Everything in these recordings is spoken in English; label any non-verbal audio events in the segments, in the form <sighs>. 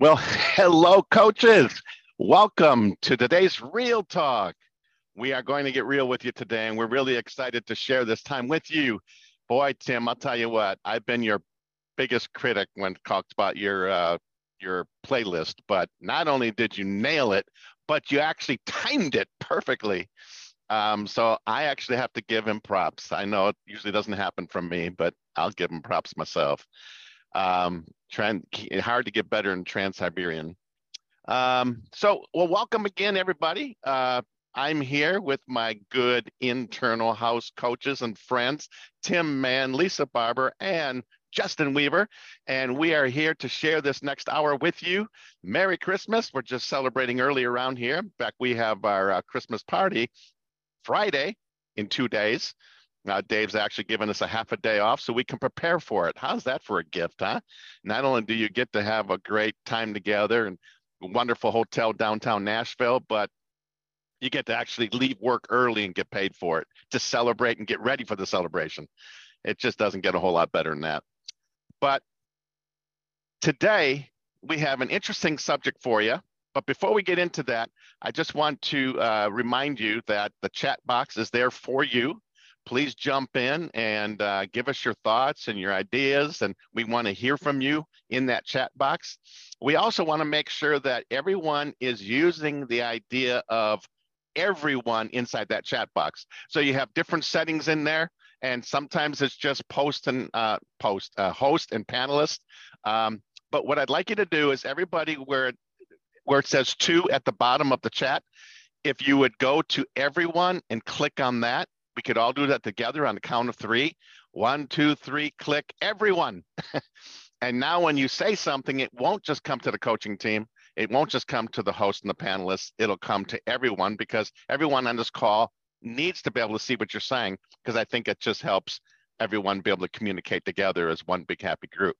Well, <laughs> hello, coaches. Welcome to today's Real Talk. We are going to get real with you today, and we're really excited to share this time with you. Boy, Tim, I'll tell you what, I've been your biggest critic when talked about your uh, your playlist, but not only did you nail it, but you actually timed it perfectly. Um, so I actually have to give him props. I know it usually doesn't happen from me, but I'll give him props myself. Um, trying hard to get better in Trans-Siberian. Um, so, well, welcome again, everybody. Uh, I'm here with my good internal house coaches and friends, Tim Mann, Lisa Barber, and Justin Weaver, and we are here to share this next hour with you. Merry Christmas. We're just celebrating early around here. In fact, we have our uh, Christmas party Friday in two days. Uh, Dave's actually given us a half a day off so we can prepare for it. How's that for a gift, huh? Not only do you get to have a great time together and wonderful hotel downtown Nashville, but you get to actually leave work early and get paid for it to celebrate and get ready for the celebration. It just doesn't get a whole lot better than that. But today we have an interesting subject for you. But before we get into that, I just want to uh, remind you that the chat box is there for you please jump in and uh, give us your thoughts and your ideas. And we want to hear from you in that chat box. We also want to make sure that everyone is using the idea of everyone inside that chat box. So you have different settings in there. And sometimes it's just post and uh, post, uh, host and panelist. Um, but what I'd like you to do is everybody where where it says two at the bottom of the chat, if you would go to everyone and click on that, we could all do that together on the count of three. One, two, three, click, everyone. <laughs> and now when you say something, it won't just come to the coaching team. It won't just come to the host and the panelists. It'll come to everyone because everyone on this call needs to be able to see what you're saying because I think it just helps everyone be able to communicate together as one big happy group.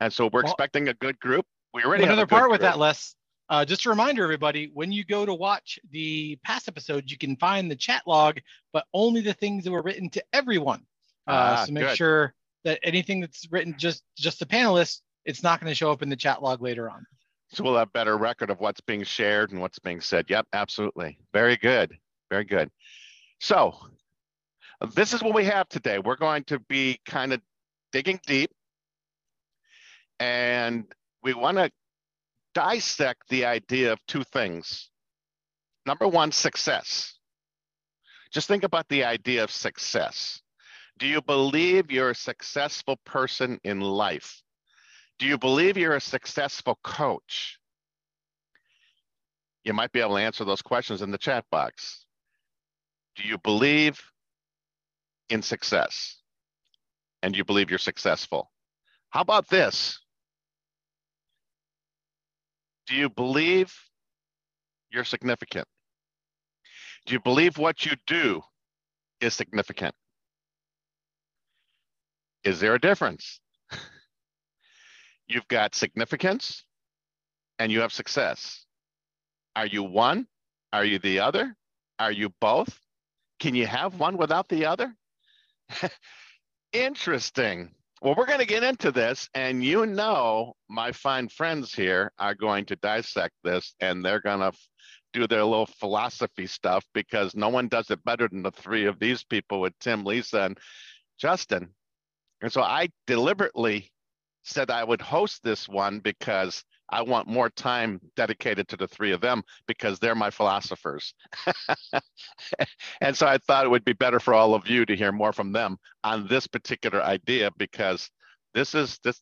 And so we're well, expecting a good group. We already another part with that, Les. Uh, just a reminder, everybody, when you go to watch the past episodes, you can find the chat log, but only the things that were written to everyone. Uh, ah, so make good. sure that anything that's written just just the panelists, it's not going to show up in the chat log later on. So we'll have better record of what's being shared and what's being said. Yep, absolutely. Very good. Very good. So this is what we have today. We're going to be kind of digging deep and we want to dissect the idea of two things. Number one, success. Just think about the idea of success. Do you believe you're a successful person in life? Do you believe you're a successful coach? You might be able to answer those questions in the chat box. Do you believe in success? And you believe you're successful? How about this? Do you believe you're significant? Do you believe what you do is significant? Is there a difference? <laughs> You've got significance and you have success. Are you one? Are you the other? Are you both? Can you have one without the other? <laughs> Interesting. Well, we're going to get into this, and you know, my fine friends here are going to dissect this, and they're going to do their little philosophy stuff because no one does it better than the three of these people with Tim, Lisa, and Justin. And so I deliberately said I would host this one because I want more time dedicated to the three of them because they're my philosophers. <laughs> and so I thought it would be better for all of you to hear more from them on this particular idea because this is this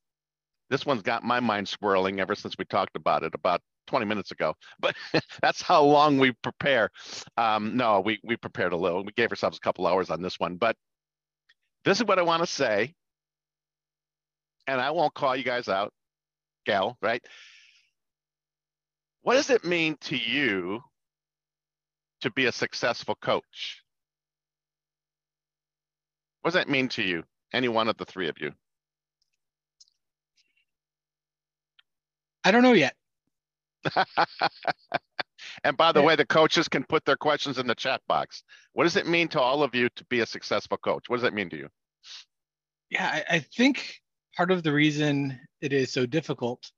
this one's got my mind swirling ever since we talked about it about 20 minutes ago. But <laughs> that's how long we prepare. Um, no, we we prepared a little. We gave ourselves a couple hours on this one, but this is what I want to say. And I won't call you guys out, gal, right? What does it mean to you to be a successful coach? What does that mean to you? Any one of the three of you? I don't know yet. <laughs> and by the yeah. way, the coaches can put their questions in the chat box. What does it mean to all of you to be a successful coach? What does that mean to you? Yeah, I, I think part of the reason it is so difficult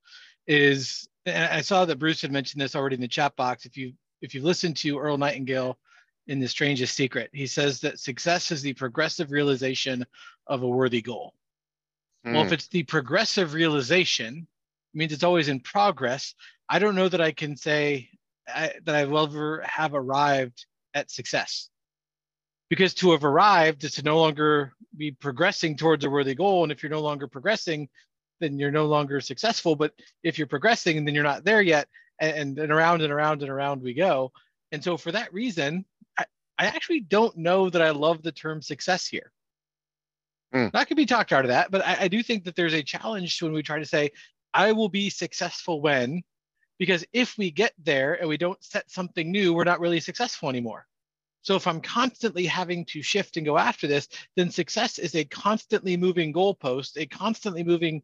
is and I saw that Bruce had mentioned this already in the chat box. If you if you listen to Earl Nightingale in The Strangest Secret, he says that success is the progressive realization of a worthy goal. Mm. Well, if it's the progressive realization, it means it's always in progress. I don't know that I can say I, that I will ever have arrived at success. Because to have arrived is to no longer be progressing towards a worthy goal. And if you're no longer progressing, then you're no longer successful. But if you're progressing, and then you're not there yet. And, and around and around and around we go. And so for that reason, I, I actually don't know that I love the term success here. Mm. That could be talked out of that, but I, I do think that there's a challenge when we try to say, I will be successful when, because if we get there and we don't set something new, we're not really successful anymore. So if I'm constantly having to shift and go after this, then success is a constantly moving goalpost, a constantly moving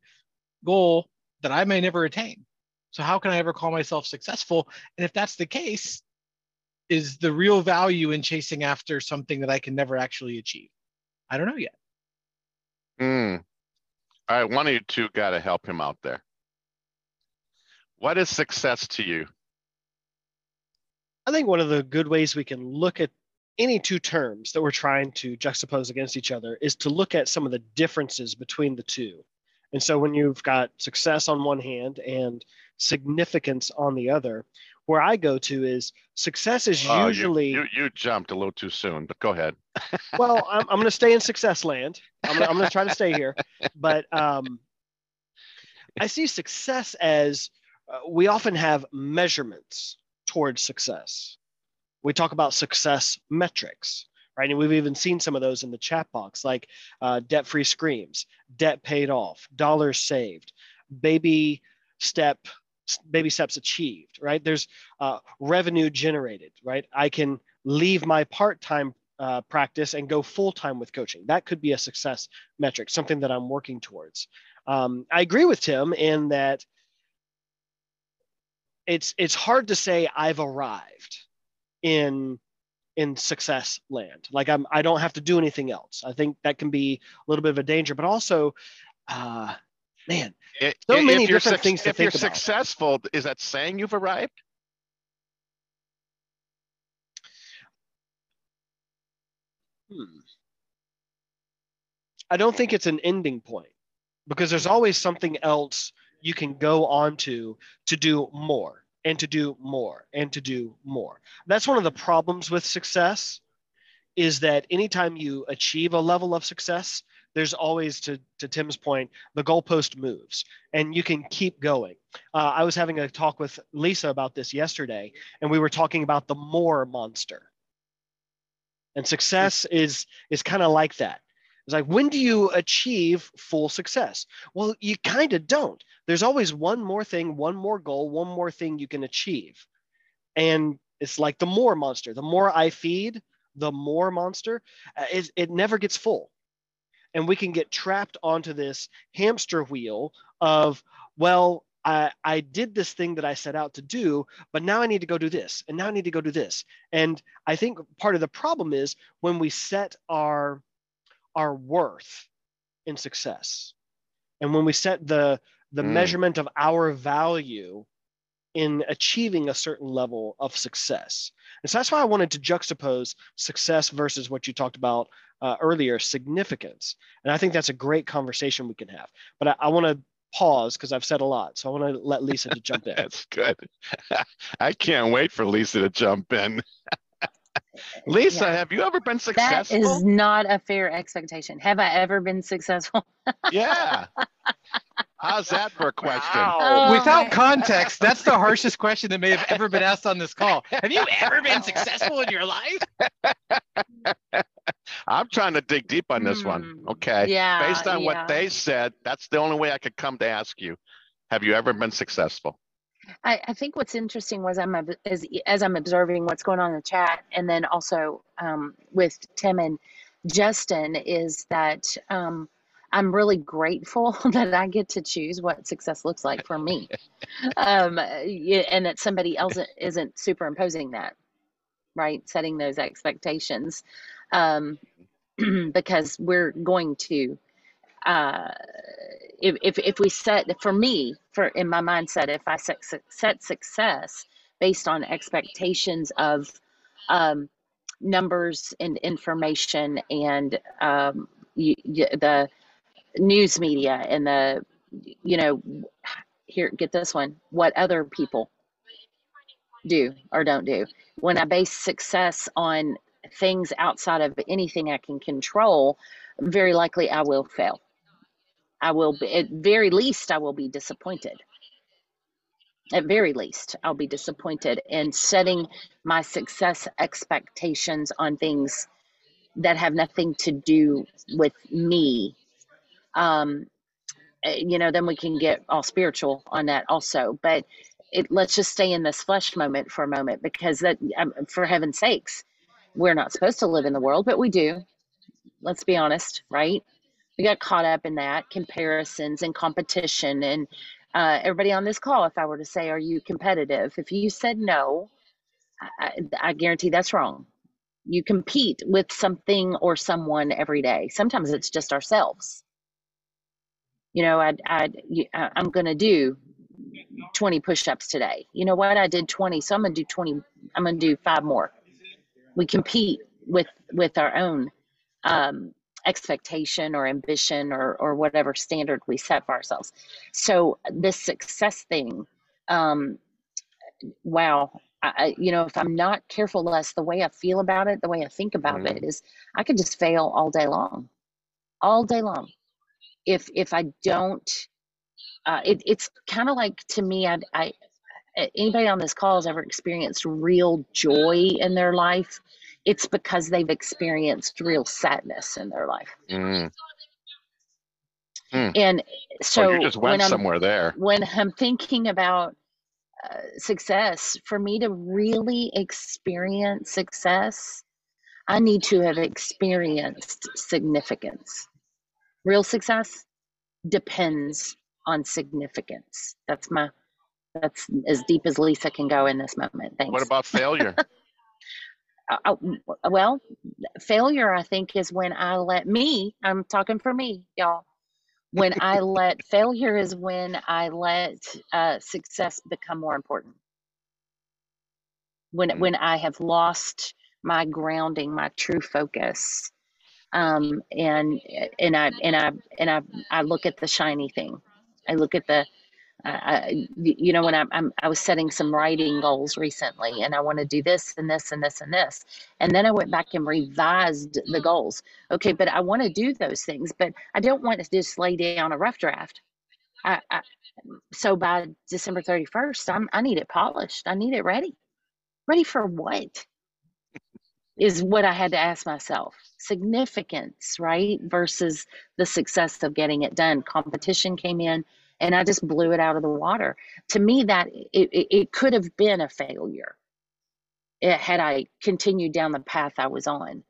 goal that I may never attain. So how can I ever call myself successful? And if that's the case, is the real value in chasing after something that I can never actually achieve? I don't know yet. Mm. All right, one of you two got to help him out there. What is success to you? I think one of the good ways we can look at any two terms that we're trying to juxtapose against each other is to look at some of the differences between the two. And so when you've got success on one hand and significance on the other, where I go to is success is oh, usually. You, you, you, jumped a little too soon, but go ahead. <laughs> well, I'm, I'm going to stay in success land. I'm going to try to stay here. But um, I see success as uh, we often have measurements towards success. We talk about success metrics, right? And we've even seen some of those in the chat box, like uh, debt free screams, debt paid off, dollars saved, baby step baby steps achieved right? There's uh, revenue generated right? I can leave my part-time uh, practice and go full-time with coaching. That could be a success metric something that i'm working towards. Um, i agree with tim in that it's it's hard to say i've arrived in in success land like i'm i don't have to do anything else i think that can be a little bit of a danger but also uh, man, so many different things to if think you're about. successful, is that saying you've arrived? Hmm. I don't think it's an ending point because there's always something else you can go on to to do more and to do more and to do more. That's one of the problems with success is that anytime you achieve a level of success, there's always to, to tim's point the goalpost moves and you can keep going. Uh, i was having a talk with lisa about this yesterday and we were talking about the more monster. And success is is kind of like that it's like when do you achieve full success? Well you kind of don't. There's always one more thing one more goal one more thing you can achieve. And it's like the more monster the more i feed the more monster uh, it, it never gets full. And we can get trapped onto this hamster wheel of well I, I did this thing that I set out to do, but now I need to go do this, and now I need to go do this. And I think part of the problem is when we set our our worth in success, and when we set the the mm. measurement of our value in achieving a certain level of success. And so that's why I wanted to juxtapose success versus what you talked about uh, earlier, significance. And I think that's a great conversation we can have. But I, I want to pause because I've said a lot. So I want to let Lisa to jump in. <laughs> that's good. <laughs> I can't wait for Lisa to jump in. <laughs> Lisa, yeah. have you ever been successful? That is not a fair expectation. Have I ever been successful? <laughs> yeah. How's that for a question? Wow. Oh, Without <laughs> context, that's the harshest question that may have ever been asked on this call. Have you ever been successful in your life? <laughs> I'm trying to dig deep on this mm, one. Hmm. Okay. Yeah. Based on yeah. what they said, that's the only way I could come to ask you. Have you ever been successful? I, I think what's interesting was I'm as, as I'm observing what's going on in the chat, and then also um, with Tim and Justin, is that um, I'm really grateful <laughs> that I get to choose what success looks like for me, <laughs> um, and that somebody else isn't superimposing that, right? Setting those expectations, um, <clears throat> because we're going to, uh, if, if, if we set for me for in my mindset if i set, set success based on expectations of um, numbers and information and um, the news media and the you know here get this one what other people do or don't do. When i base success on things outside of anything i can control very likely i will fail i will be at very least i will be disappointed. At very least i'll be disappointed in setting my success expectations on things that have nothing to do with me. Um eh, you know then we can get all spiritual on that also but it, let's just stay in this flesh moment for a moment because that um, for heaven's sakes we're not supposed to live in the world but we do. Let's be honest right we got caught up in that comparisons and competition and uh, everybody on this call, if I were to say, Are you competitive? If you said no, I, I guarantee that's wrong. You compete with something or someone every day. Sometimes it's just ourselves. You know, I, I, I'm going to do 20 push ups today. You know what? I did 20, so I'm going to do 20. I'm going to do five more. We compete with with our own um, expectation or ambition or or whatever standard we set for ourselves. So this success thing, um, wow, I, you know, if I'm not careful, less the way I feel about it, the way I think about mm-hmm. it is, I could just fail all day long, all day long. If if I don't, uh, it, it's kind of like to me, I, I anybody on this call has ever experienced real joy in their life it's because they've experienced real sadness in their life. Mm. Mm. And so you just went somewhere there. When I'm thinking about uh, success, for me to really experience success, I need to have experienced significance. Real success depends on significance. That's my that's as deep as Lisa can go in this moment. Thanks. What about failure? <laughs> uh, well, failure, I think, is when I let me, I'm talking for me, y'all. When I <laughs> let failure is when I let uh, success become more important. When, mm when I have lost my grounding, my true focus, um, and and I and I and I I look at the shiny thing. I look at the I, you know, when I'm, I'm, I was setting some writing goals recently, and I want to do this and this and this and this, and then I went back and revised the goals. Okay, but I want to do those things, but I don't want to just lay down a rough draft. I, I, so by December 31st, I'm, I need it polished. I need it ready. Ready for what? Is what I had to ask myself. Significance, right? Versus the success of getting it done. Competition came in and I just blew it out of the water. To me, that it, it, it could have been a failure it, had I continued down the path I was on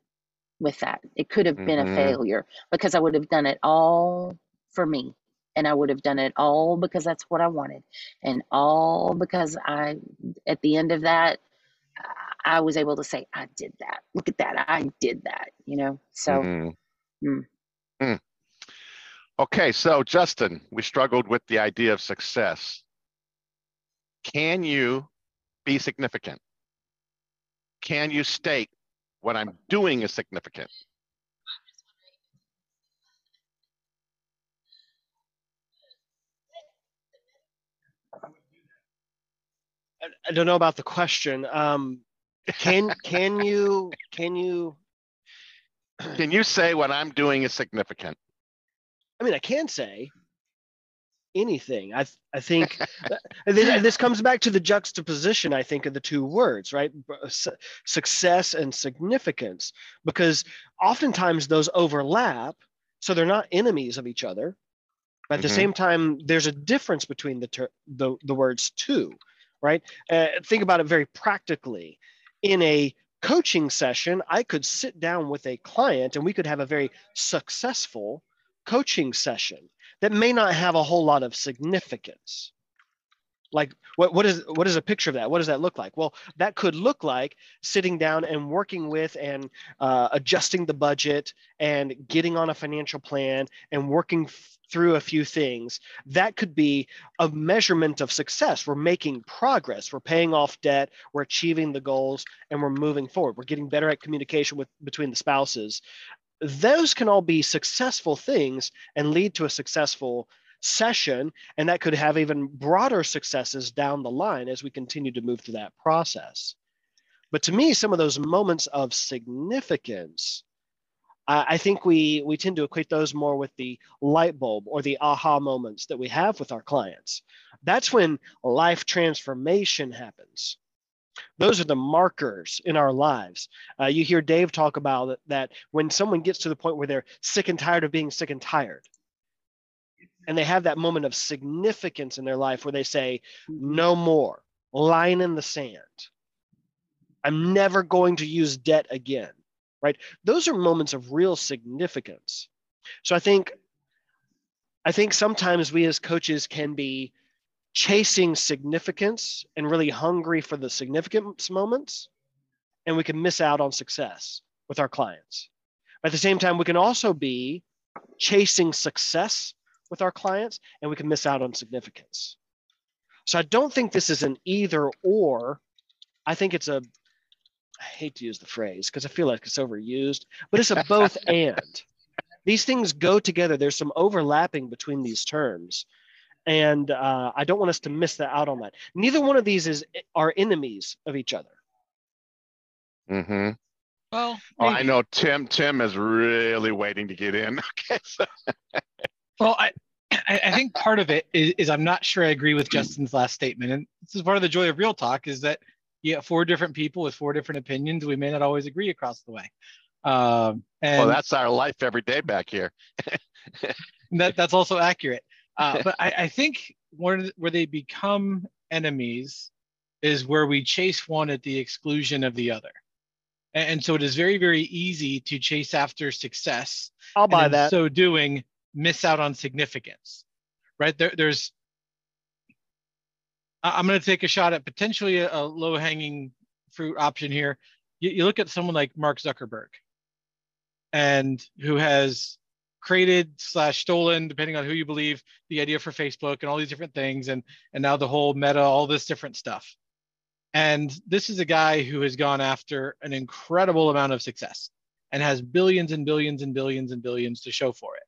with that. It could have been mm-hmm. a failure because I would have done it all for me. And I would have done it all because that's what I wanted. And all because I, at the end of that, I was able to say, I did that. Look at that. I did that, you know? So, mm-hmm. mm. Mm. Okay, so Justin, we struggled with the idea of success. Can you be significant? Can you state what I'm doing is significant? I don't know about the question. Um, can <laughs> can you can you can you say what I'm doing is significant? I mean, I can say anything. I I think <laughs> this, this, comes back to the juxtaposition. I think of the two words, right? success and significance, because oftentimes those overlap, so they're not enemies of each other. But at mm-hmm. the same time, there's a difference between the ter- the, the words too, right? Uh, think about it very practically. In a coaching session, I could sit down with a client and we could have a very successful coaching session that may not have a whole lot of significance like what, what is what is a picture of that what does that look like well that could look like sitting down and working with and uh, adjusting the budget and getting on a financial plan and working f- through a few things, that could be a measurement of success. We're making progress. We're paying off debt. We're achieving the goals, and we're moving forward. We're getting better at communication with between the spouses. Those can all be successful things and lead to a successful session, and that could have even broader successes down the line as we continue to move through that process. But to me, some of those moments of significance I think we we tend to equate those more with the light bulb or the aha moments that we have with our clients. That's when life transformation happens. Those are the markers in our lives. Uh, you hear Dave talk about that when someone gets to the point where they're sick and tired of being sick and tired, and they have that moment of significance in their life where they say, "No more," line in the sand. I'm never going to use debt again right? Those are moments of real significance. So I think I think sometimes we as coaches can be chasing significance and really hungry for the significance moments, and we can miss out on success with our clients. But At the same time, we can also be chasing success with our clients, and we can miss out on significance. So I don't think this is an either or. I think it's a I hate to use the phrase because I feel like it's overused, but it's a both <laughs> and. These things go together. There's some overlapping between these terms. And uh, I don't want us to miss that out on that. Neither one of these is are enemies of each other. Mm-hmm. Well, oh, I know Tim. Tim is really waiting to get in. <laughs> Okay. So. well, I, I think part of it is, is I'm not sure I agree with Justin's last statement, and this is part of the joy of real talk is that you get four different people with four different opinions. We may not always agree across the way. Um, and well, that's our life every day back here. <laughs> that that's also accurate. Uh, <laughs> but I, I think where where they become enemies is where we chase one at the exclusion of the other. And, and so it is very, very easy to chase after success. I'll buy that. So doing miss out on significance, right? There, there's I'm going to take a shot at potentially a, a low hanging fruit option here. You, you, look at someone like Mark Zuckerberg, and who has created slash stolen, depending on who you believe, the idea for Facebook and all these different things, and and now the whole Meta, all this different stuff. And this is a guy who has gone after an incredible amount of success and has billions and billions and billions and billions to show for it.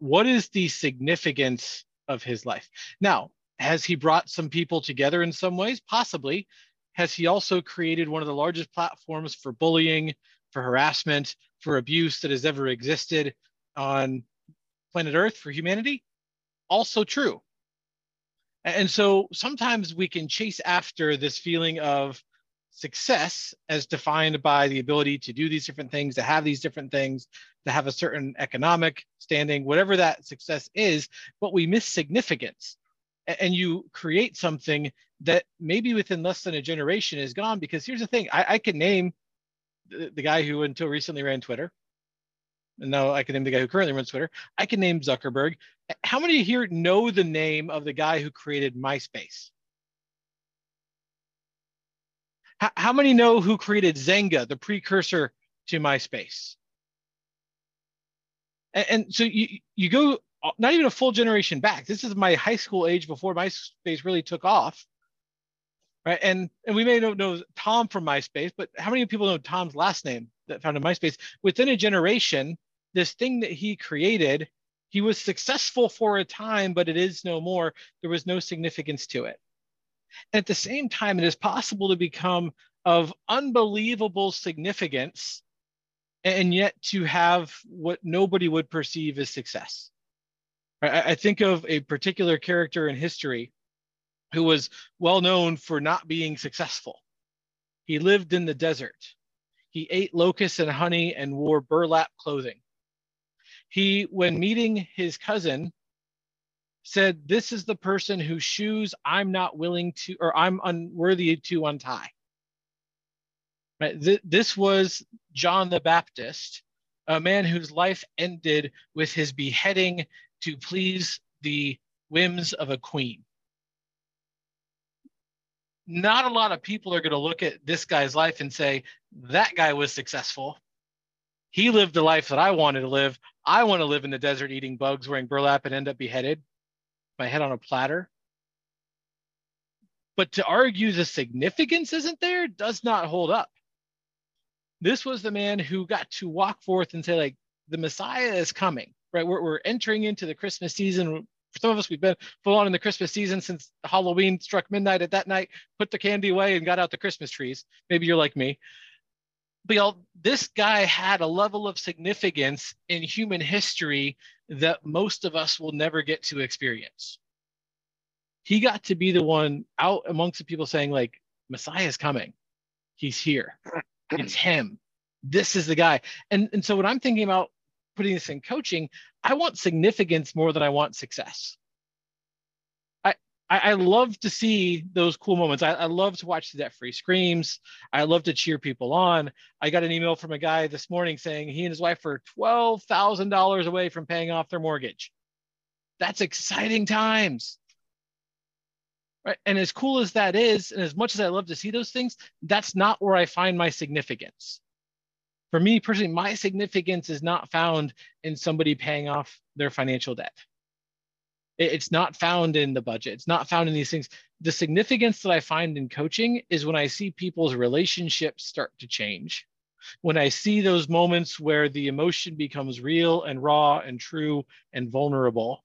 What is the significance of his life? Now, has he brought some people together in some ways? Possibly. Has he also created one of the largest platforms for bullying, for harassment, for abuse that has ever existed on planet Earth for humanity? Also true. And so sometimes we can chase after this feeling of success as defined by the ability to do these different things, to have these different things, to have a certain economic standing, whatever that success is, but we miss significance and you create something that maybe within less than a generation is gone because here's the thing i, I can name the, guy who until recently ran twitter. And now i can name the guy who currently runs twitter. I can name zuckerberg. How many here know the name of the guy who created myspace? How, many know who created Xanga the precursor to myspace? And, and so you you go uh, not even a full generation back. This is my high school age before MySpace really took off. Right. And and we may know, know Tom from MySpace, but how many people know Tom's last name that founded MySpace? Within a generation, this thing that he created, he was successful for a time, but it is no more. There was no significance to it. And at the same time, it is possible to become of unbelievable significance and yet to have what nobody would perceive as success. I think of a particular character in history who was well known for not being successful. He lived in the desert. He ate locusts and honey and wore burlap clothing. He, when meeting his cousin, said, This is the person whose shoes I'm not willing to, or I'm unworthy to untie. Right? Th- this was John the Baptist, a man whose life ended with his beheading to please the whims of a queen. Not a lot of people are going to look at this guy's life and say, that guy was successful. He lived the life that I wanted to live. I want to live in the desert eating bugs, wearing burlap, and end up beheaded, my head on a platter. But to argue the significance isn't there does not hold up. This was the man who got to walk forth and say, like, the Messiah is coming, right? We're, we're entering into the Christmas season. For some of us, we've been full on in the Christmas season since Halloween struck midnight at that night, put the candy away and got out the Christmas trees. Maybe you're like me. But y'all, this guy had a level of significance in human history that most of us will never get to experience. He got to be the one out amongst the people saying, like, Messiah is coming. He's here. It's him. This is the guy. And, and so when I'm thinking about putting this in coaching, I want significance more than I want success. I, I love to see those cool moments. I, I love to watch the debt free screams. I love to cheer people on. I got an email from a guy this morning saying he and his wife are $12,000 away from paying off their mortgage. That's exciting times. Right. And as cool as that is, and as much as I love to see those things, that's not where I find my significance. For me personally, my significance is not found in somebody paying off their financial debt. It's not found in the budget. It's not found in these things. The significance that i find in coaching is when i see people's relationships start to change. When i see those moments where the emotion becomes real and raw and true and vulnerable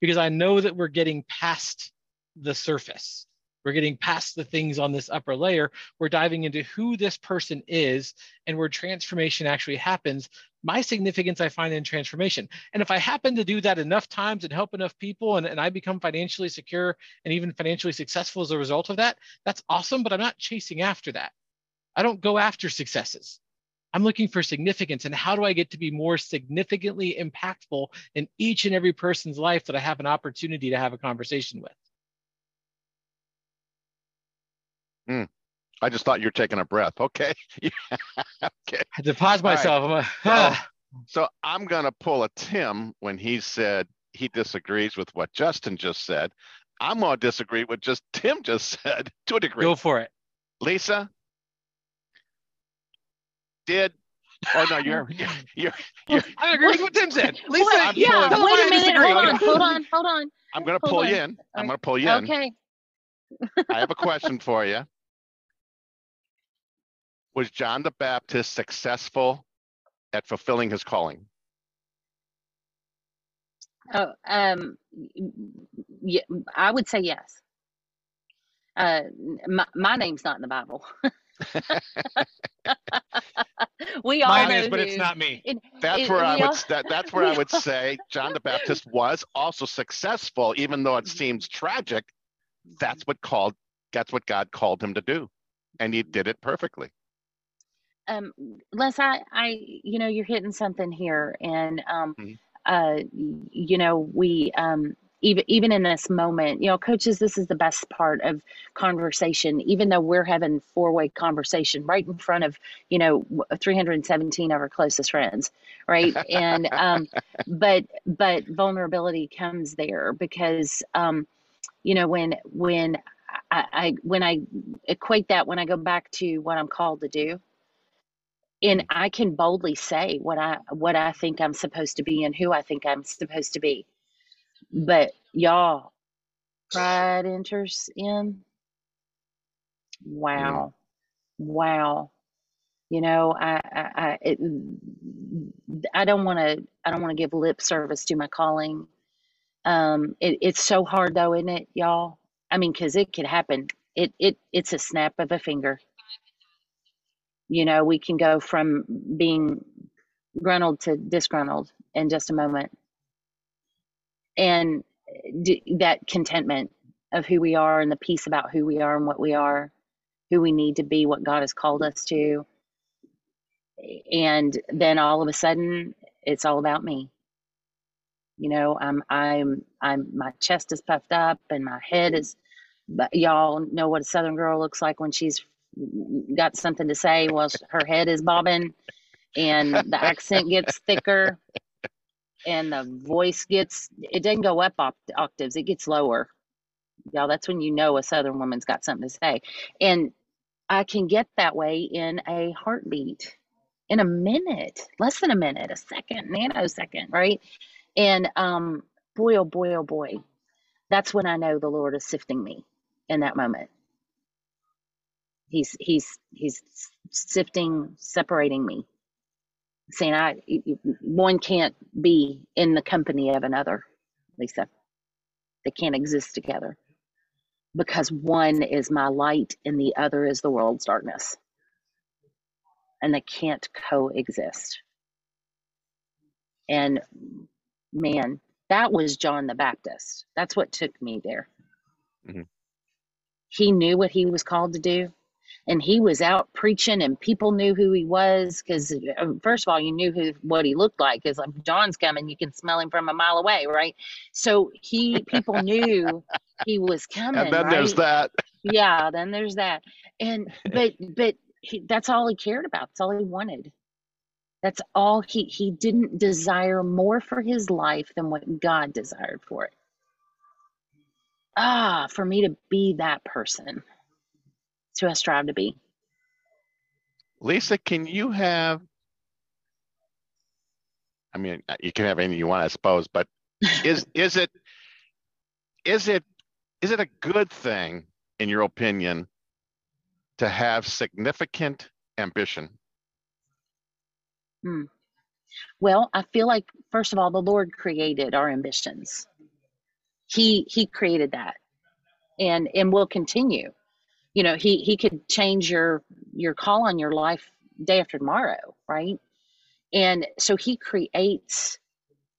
because i know that we're getting past the surface we're getting past the things on this upper layer we're diving into who this person is and where transformation actually happens my significance I find in transformation. And if I happen to do that enough times and help enough people and, and I become financially secure and even financially successful as a result of that, that's awesome, but I'm not chasing after that. I don't go after successes. I'm looking for significance and how do I get to be more significantly impactful in each and every person's life that I have an opportunity to have a conversation with. Mm. I just thought you were taking a breath. <laughs> Okay. okay. I had to pause myself. Right. <laughs> so, so I'm going to pull a Tim when he said he disagrees with what Justin just said. I'm going to disagree with just Tim just <laughs> said to a degree. Go for it. Lisa, did Oh no, you're you're you're. you're I agree with what Tim said. Lisa, what? yeah. Wait a minute. Hold on. Hold on. Hold on. I'm going to pull on. you in. I'm going to pull you in. Okay. I have a question for you was John the Baptist successful at fulfilling his calling? Oh, um, yeah, I would say yes. Uh, my, my name's not in the Bible. <laughs> we all Mine know is, but who, it's not me. It, that's it, where I all, would that, <laughs> that's where I would say John the Baptist was also successful, even though it mm-hmm. seems tragic. That's what called that's what God called him to do, and he did it perfectly um, Les, I, I, you know, you're hitting something here, and um, mm-hmm. uh, you know, we um, even even in this moment, you know, coaches, this is the best part of conversation. Even though we're having four way conversation right in front of you know 317 of our closest friends, right? and um, <laughs> but but vulnerability comes there because um, you know when when I, I when I equate that when I go back to what I'm called to do and I can boldly say what I what I think I'm supposed to be and who I think I'm supposed to be. But y'all, pride enters in. Wow, wow. You know, I I I, it, I don't want to I don't want to give lip service to my calling. Um, it, it's so hard though, isn't it, y'all? I mean, because it could happen. It it it's a snap of a finger you know we can go from being gruntled to disgruntled in just a moment. And d- that contentment of who we are and the peace about who we are and what we are who we need to be what god has called us to. And then all of a sudden it's all about me. You know i'm i'm i'm my chest is puffed up and my head is but y'all know what a southern girl looks like when she's got something to say while her head is bobbing and the accent gets thicker and the voice gets it doesn't go up octaves it gets lower y'all that's when you know a southern woman's got something to say and i can get that way in a heartbeat in a minute, less than a minute, a second, nanosecond, right? And um, boy, oh boy, oh boy, that's when I know the Lord is sifting me in that moment. He's he's he's sifting, separating me, saying I one can't be in the company of another, Lisa. They can't exist together because one is my light and the other is the world's darkness. And they can't coexist. And man, that was John the Baptist. That's what took me there. Mm-hmm. He knew what he was called to do and he was out preaching and people knew who he was because uh, first of all you knew who what he looked like because like john's coming you can smell him from a mile away right? So he people <laughs> knew he was coming and then right? there's that. Yeah then there's that. And but but he, that's all he cared about that's all he wanted. That's all he he didn't desire more for his life than what god desired for it. Ah for me to be that person to I strive to be. Lisa, can you have? I mean, you can have anything you want, I suppose, but <laughs> is is it is it is it a good thing, in your opinion, to have significant ambition? Hmm. Well, I feel like first of all, the Lord created our ambitions. He He created that, and and will continue you know he he could change your your call on your life day after tomorrow right? And so he creates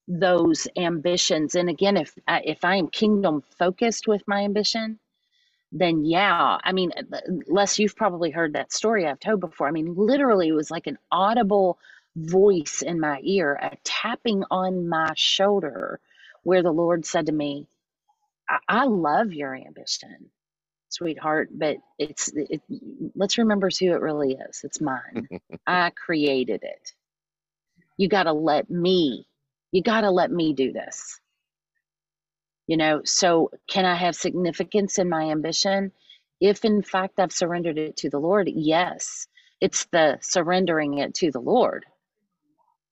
those ambitions. And again if I, if i am kingdom focused with my ambition then yeah i mean uh, les you've probably heard that story. I've told before. I mean literally it was like an audible voice in my ear a tapping on my shoulder where the lord said to me I, I love your ambition sweetheart, but it's it, let's remember who it really is. It's mine. <laughs> I created it. You got to let me. You got to let me do this. You know, so can I have significance in my ambition? If in fact I've surrendered it to the Lord, yes. It's the surrendering it to the Lord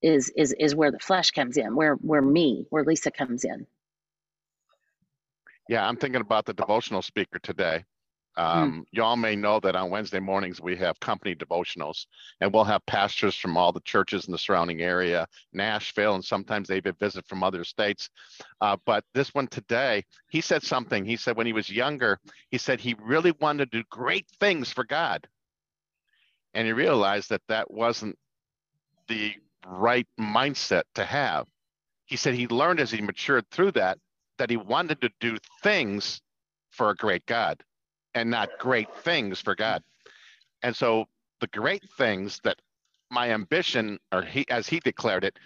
is is is where the flesh comes in, where where me, where Lisa comes in. Yeah, I'm thinking about the devotional speaker today. Hmm. Um, mm. Y'all may know that on Wednesday mornings we have company devotionals, and we'll have pastors from all the churches in the surrounding area, Nashville, and sometimes they even visit from other states. Uh, but this one today, he said something. He said when he was younger, he said he really wanted to do great things for God, and he realized that that wasn't the right mindset to have. He said he learned as he matured through that that he wanted to do things for a great God and not great things for God. And so the great things that my ambition, or he as he declared it,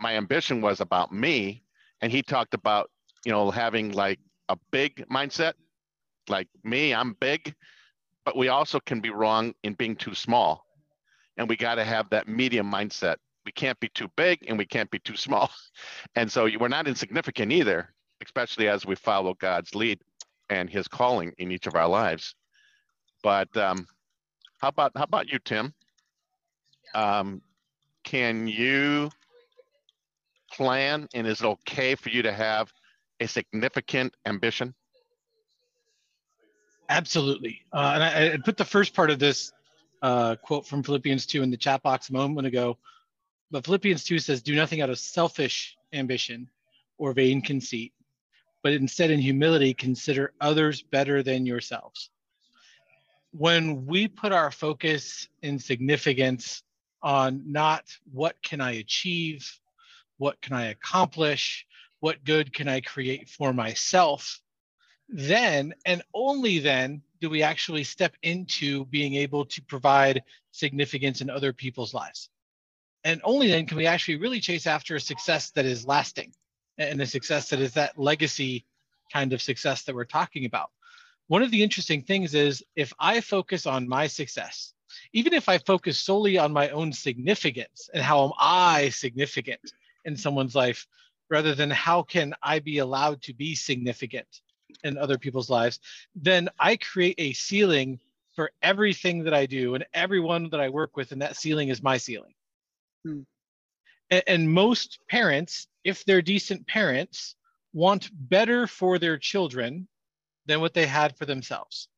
my ambition was about me. And he talked about, you know, having like a big mindset, like me, I'm big, but we also can be wrong in being too small. And we got to have that medium mindset. We can't be too big and we can't be too small. <laughs> And so we're not insignificant either especially as we follow God's lead and His calling in each of our lives. But um, how about how about you, Tim? Um, can you plan, and is it okay for you to have a significant ambition? Absolutely. Uh, and I, I, put the first part of this uh, quote from Philippians 2 in the chat box a moment ago. But Philippians 2 says, Do nothing out of selfish ambition or vain conceit, but instead in humility consider others better than yourselves. When we put our focus in significance on not what can I achieve, what can I accomplish, what good can I create for myself, then and only then do we actually step into being able to provide significance in other people's lives. And only then can we actually really chase after a success that is lasting and the success that is that legacy kind of success that we're talking about. One of the interesting things is if I focus on my success, even if I focus solely on my own significance and how am I significant in someone's life, rather than how can I be allowed to be significant in other people's lives, then I create a ceiling for everything that I do and everyone that I work with, and that ceiling is my ceiling. Hmm. And, and most parents, if they're decent parents, want better for their children than what they had for themselves.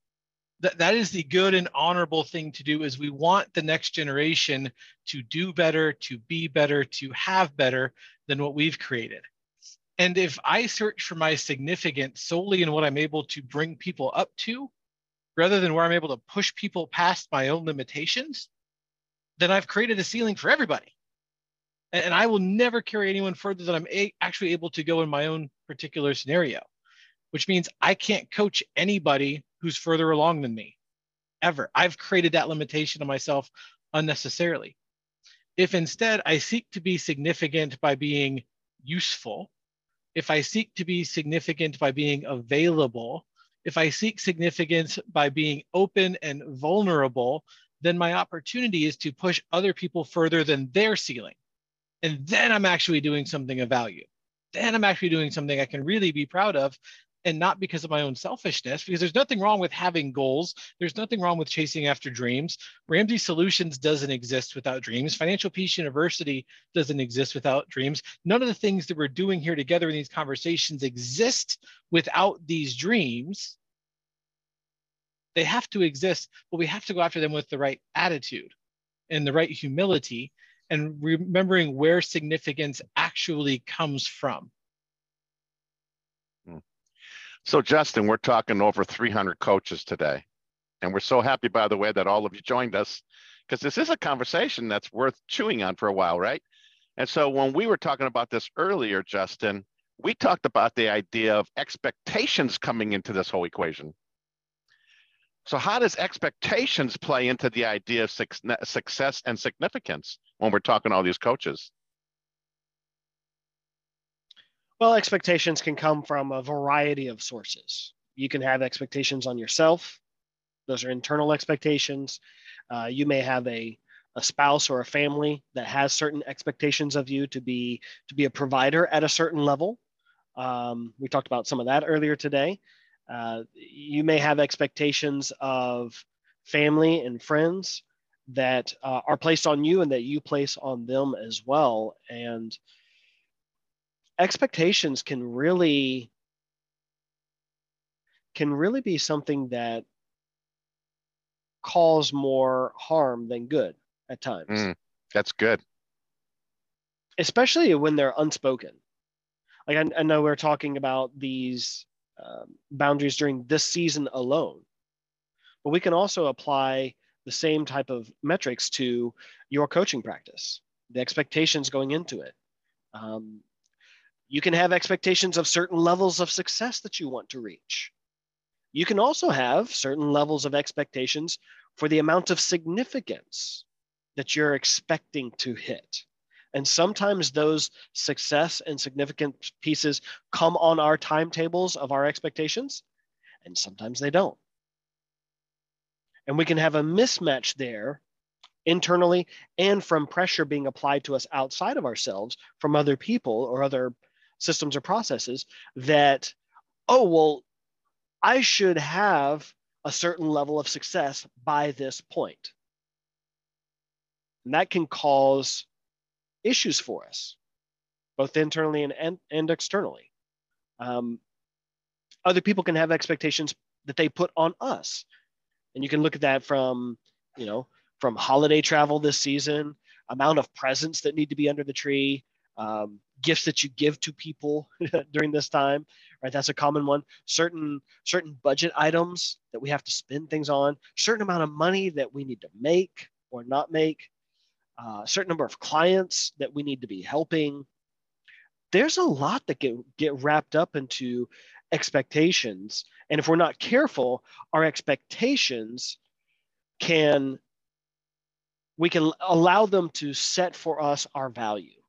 That, that is the good and honorable thing to do is we want the next generation to do better, to be better, to have better than what we've created. And if I search for my significance solely in what I'm able to bring people up to, rather than where I'm able to push people past my own limitations, then I've created a ceiling for everybody. And I will never carry anyone further than I'm a- actually able to go in my own particular scenario, which means I can't coach anybody who's further along than me ever. I've created that limitation on myself unnecessarily. If instead I seek to be significant by being useful, if I seek to be significant by being available, if I seek significance by being open and vulnerable, then my opportunity is to push other people further than their ceiling. And then I'm actually doing something of value. Then I'm actually doing something I can really be proud of and not because of my own selfishness, because there's nothing wrong with having goals. There's nothing wrong with chasing after dreams. Ramsey Solutions doesn't exist without dreams. Financial Peace University doesn't exist without dreams. None of the things that we're doing here together in these conversations exist without these dreams. They have to exist, but we have to go after them with the right attitude and the right humility and remembering where significance actually comes from. Hmm. So, Justin, we're talking over 300 coaches today. And we're so happy, by the way, that all of you joined us because this is a conversation that's worth chewing on for a while, right? And so, when we were talking about this earlier, Justin, we talked about the idea of expectations coming into this whole equation. So how does expectations play into the idea of success and significance when we're talking all these coaches? Well, expectations can come from a variety of sources. You can have expectations on yourself. Those are internal expectations. Uh, you may have a, a spouse or a family that has certain expectations of you to be to be a provider at a certain level. Um, we talked about some of that earlier today. Uh, you may have expectations of family and friends that uh, are placed on you and that you place on them as well. And expectations can really can really be something that cause more harm than good at times. Mm, that's good. Especially when they're unspoken. Like I, I know we're talking about these um, boundaries during this season alone. But we can also apply the same type of metrics to your coaching practice, the expectations going into it. Um, you can have expectations of certain levels of success that you want to reach. You can also have certain levels of expectations for the amount of significance that you're expecting to hit. And sometimes those success and significant pieces come on our timetables of our expectations, and sometimes they don't. And we can have a mismatch there internally and from pressure being applied to us outside of ourselves from other people or other systems or processes that, oh, well, I should have a certain level of success by this point. And that can cause issues for us, both internally and, and, and externally. Um, other people can have expectations that they put on us. And you can look at that from, you know, from holiday travel this season, amount of presents that need to be under the tree, um, gifts that you give to people <laughs> during this time, right? That's a common one. Certain certain budget items that we have to spend things on, certain amount of money that we need to make or not make a certain number of clients that we need to be helping. There's a lot that get, get wrapped up into expectations. And if we're not careful, our expectations can, we can allow them to set for us our value.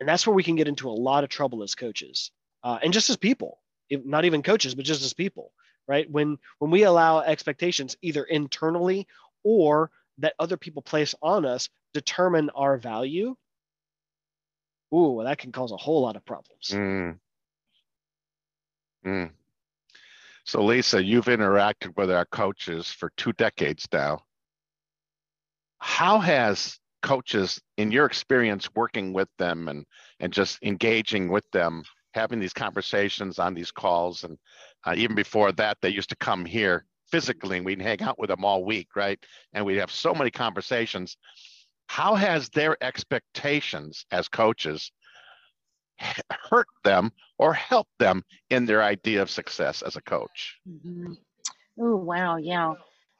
And that's where we can get into a lot of trouble as coaches uh, and just as people, not even coaches, but just as people, right? When, when we allow expectations either internally or that other people place on us determine our value, ooh, that can cause a whole lot of problems. Mm. Mm. So, Lisa, you've interacted with our coaches for two decades now. how has coaches in your experience working with them and and just engaging with them having these conversations on these calls and uh, even before that they used to come here physically and we'd hang out with them all week right and we'd have so many conversations how has their expectations as coaches hurt them or help them in their idea of success as a coach. Mm-hmm. oh wow yeah.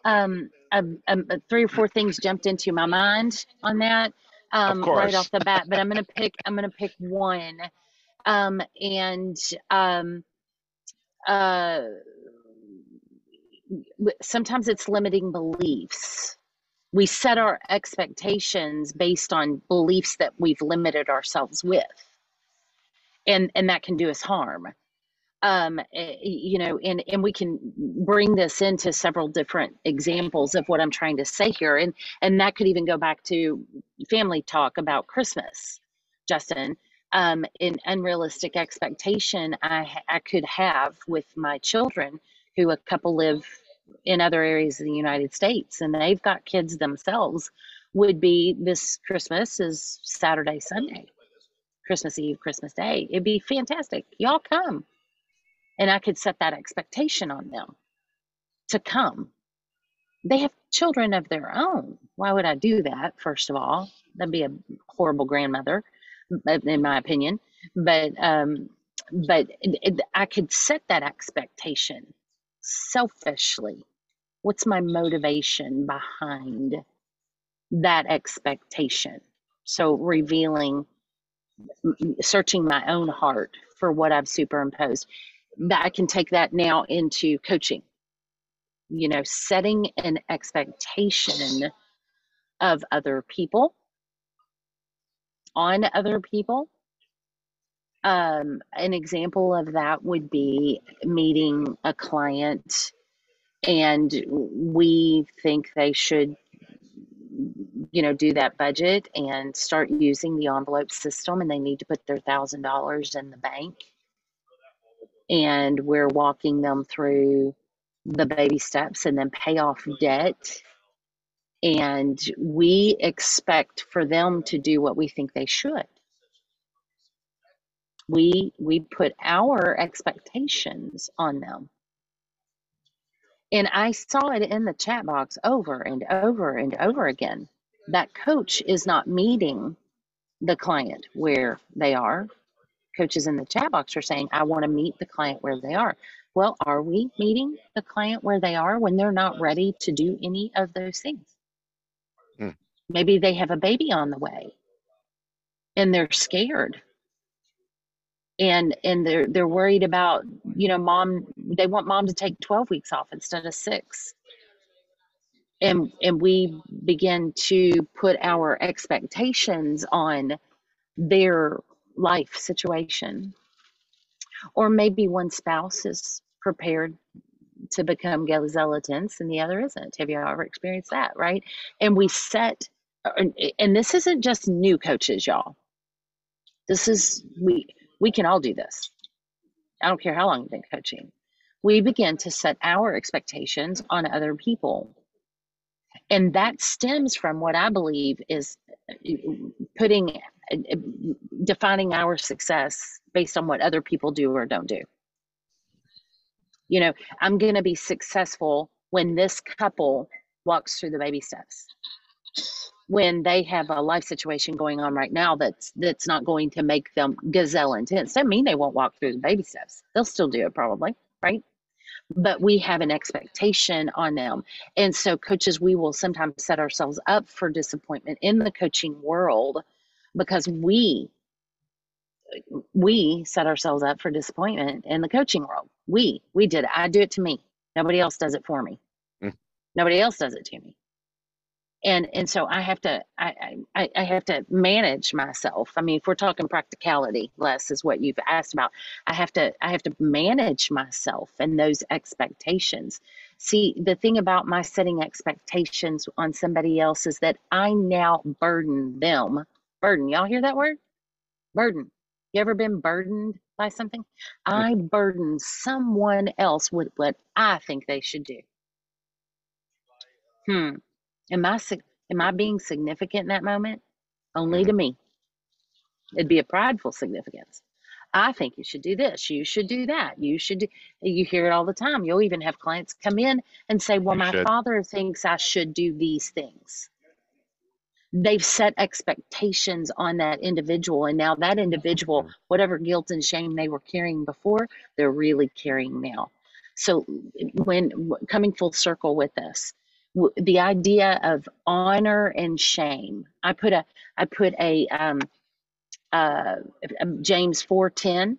Um, um, um, three or four things jumped into my mind on that um, right off the bat but i'm gonna pick i'm gonna pick one. Um, and um, uh, sometimes it's limiting beliefs. We set our expectations based on beliefs that we've limited ourselves with, and and that can do us harm. Um, eh, you know, and and we can bring this into several different examples of what I'm trying to say here, and and that could even go back to family talk about Christmas, Justin. Um, an unrealistic expectation I, I could have with my children, who a couple live in other areas of the United States and they've got kids themselves, would be this Christmas is Saturday, Sunday, Christmas Eve, Christmas Day. It'd be fantastic. Y'all come. And I could set that expectation on them to come. They have children of their own. Why would I do that, first of all? That'd be a horrible grandmother in my opinion. But um, but it, it, I could set that expectation selfishly. What's my motivation behind that expectation? So revealing, searching my own heart for what I've superimposed. I can take that now into coaching. You know, setting an expectation of other people on other people. Um, an example of that would be meeting a client and we think they should you know do that budget and start using the envelope system and they need to put their thousand dollars in the bank. And we're walking them through the baby steps and then pay off debt. And we expect for them to do what we think they should. We we put our expectations on them and i saw it in the chat box over and over and over again. That coach is not meeting the client where they are. Coaches in the chat box are saying i want to meet the client where they are. Well are we meeting the client where they are when they're not ready to do any of those things? Hmm. Maybe they have a baby on the way and they're scared. And and they're they're worried about, you know, mom they want mom to take 12 weeks off instead of 6. And and we begin to put our expectations on their life situation. Or maybe one spouse is prepared to become gazelle intense and the other isn't. Have you ever experienced that, right? And we set and this isn't just new coaches, y'all. This is we we can all do this. I don't care how long you've been coaching. We begin to set our expectations on other people. And that stems from what I believe is uh, putting uh, defining our success based on what other people do or don't do. You know, I'm going to be successful when this couple walks through the baby steps when they have a life situation going on right now that's that's not going to make them gazelle intense. Doesn't mean they won't walk through the baby steps. They'll still do it probably, right? But we have an expectation on them. And so coaches, we will sometimes set ourselves up for disappointment in the coaching world because we we set ourselves up for disappointment in the coaching world. We we did it. I do it to me. Nobody else does it for me. Mm. Nobody else does it to me and and so I have to I, I I have to manage myself. I mean, if we're talking practicality, less is what you've asked about. I have to I have to manage myself and those expectations. See, the thing about my setting expectations on somebody else is that I now burden them. Burden, y'all hear that word? Burden. You ever been burdened by something? I burden someone else with what I think they should do. Hmm. And I Am I being significant in that moment? Only to me. It'd be a prideful significance. I think you should do this. You should do that. You should do, you hear it all the time. You'll even have clients come in and say, Well, You my should. father thinks I should do these things. They've set expectations on that individual, and now that individual, Mhm. whatever guilt and shame they were carrying before, they're really carrying now. So, when coming full circle with this, w- the idea of honor and shame, I put a, I put a, um, uh, um, James 4:10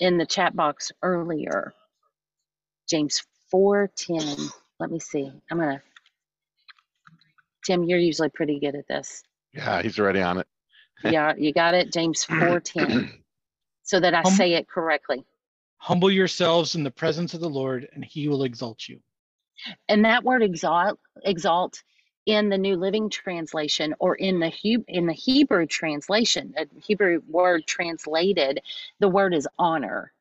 in the chat box earlier. James 4:10. Let me see. I'm gonna. Tim, you're usually pretty good at this. Yeah, he's already on it. <laughs> Yeah, you got it. James 4:10. So that I Um, say it correctly. Humble yourselves in the presence of the Lord, and he will exalt you. And that word exalt, exalt in the New Living Translation or in the Heb- in the Hebrew translation, a Hebrew word translated, the word is honor.